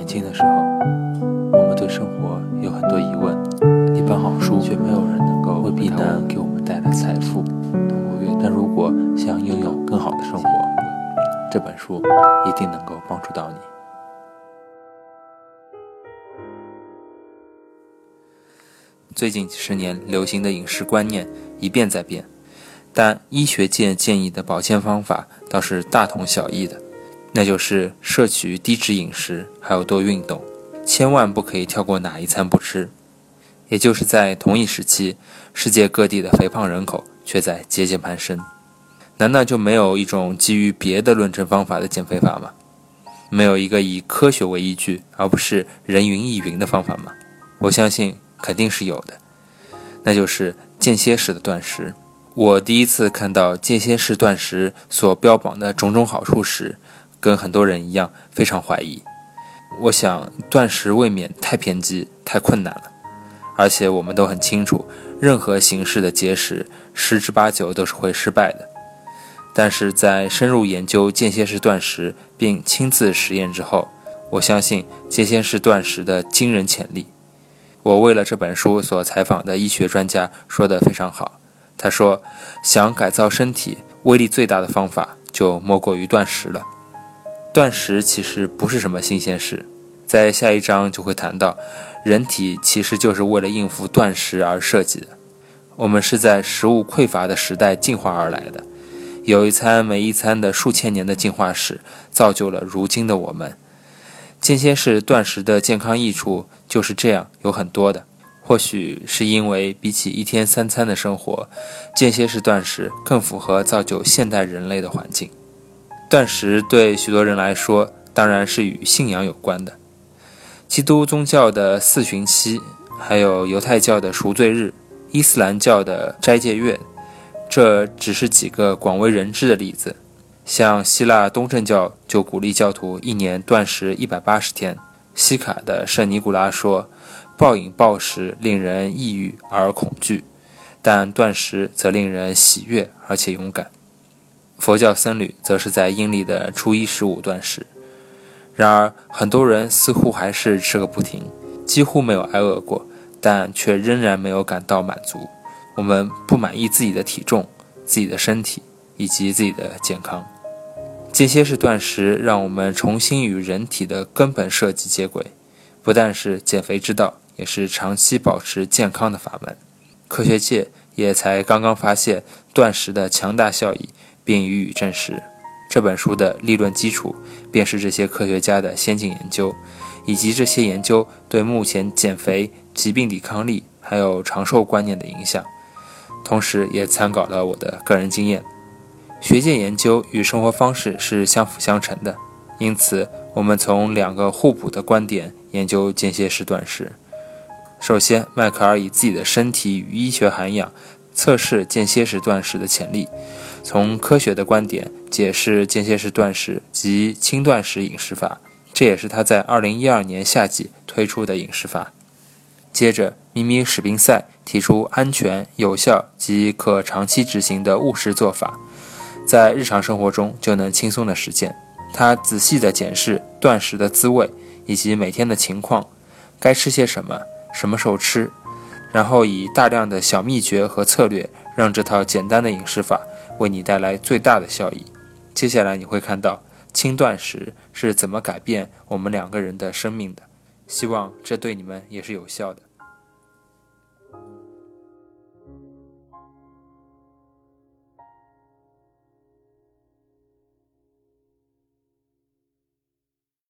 年轻的时候，我们对生活有很多疑问，一本好书却没有人能够未必能给我们带来财富。但如果想拥有更好的生活，这本书一定能够帮助到你。最近几十年流行的饮食观念一变再变，但医学界建议的保健方法倒是大同小异的。那就是摄取低脂饮食，还有多运动，千万不可以跳过哪一餐不吃。也就是在同一时期，世界各地的肥胖人口却在节节攀升。难道就没有一种基于别的论证方法的减肥法吗？没有一个以科学为依据，而不是人云亦云的方法吗？我相信肯定是有的。那就是间歇式的断食。我第一次看到间歇式断食所标榜的种种好处时，跟很多人一样，非常怀疑。我想断食未免太偏激、太困难了，而且我们都很清楚，任何形式的节食十之八九都是会失败的。但是在深入研究间歇式断食并亲自实验之后，我相信间歇式断食的惊人潜力。我为了这本书所采访的医学专家说得非常好，他说：“想改造身体，威力最大的方法就莫过于断食了。”断食其实不是什么新鲜事，在下一章就会谈到，人体其实就是为了应付断食而设计的。我们是在食物匮乏的时代进化而来的，有一餐没一餐的数千年的进化史，造就了如今的我们。间歇式断食的健康益处就是这样，有很多的。或许是因为比起一天三餐的生活，间歇式断食更符合造就现代人类的环境。断食对许多人来说，当然是与信仰有关的。基督宗教的四旬期，还有犹太教的赎罪日、伊斯兰教的斋戒月，这只是几个广为人知的例子。像希腊东正教就鼓励教徒一年断食一百八十天。西卡的圣尼古拉说：“暴饮暴食令人抑郁而恐惧，但断食则令人喜悦而且勇敢。”佛教僧侣则是在阴历的初一十五断食，然而很多人似乎还是吃个不停，几乎没有挨饿过，但却仍然没有感到满足。我们不满意自己的体重、自己的身体以及自己的健康。间歇式断食让我们重新与人体的根本设计接轨，不但是减肥之道，也是长期保持健康的法门。科学界也才刚刚发现断食的强大效益。并予以证实。这本书的理论基础，便是这些科学家的先进研究，以及这些研究对目前减肥、疾病抵抗力还有长寿观念的影响。同时，也参考了我的个人经验。学界研究与生活方式是相辅相成的，因此，我们从两个互补的观点研究间歇式断食。首先，迈克尔以自己的身体与医学涵养。测试间歇式断食的潜力，从科学的观点解释间歇式断食及轻断食饮食法，这也是他在2012年夏季推出的饮食法。接着，咪咪史宾塞提出安全、有效及可长期执行的务实做法，在日常生活中就能轻松的实践。他仔细地检视断食的滋味以及每天的情况，该吃些什么，什么时候吃。然后以大量的小秘诀和策略，让这套简单的饮食法为你带来最大的效益。接下来你会看到轻断食是怎么改变我们两个人的生命的。希望这对你们也是有效的。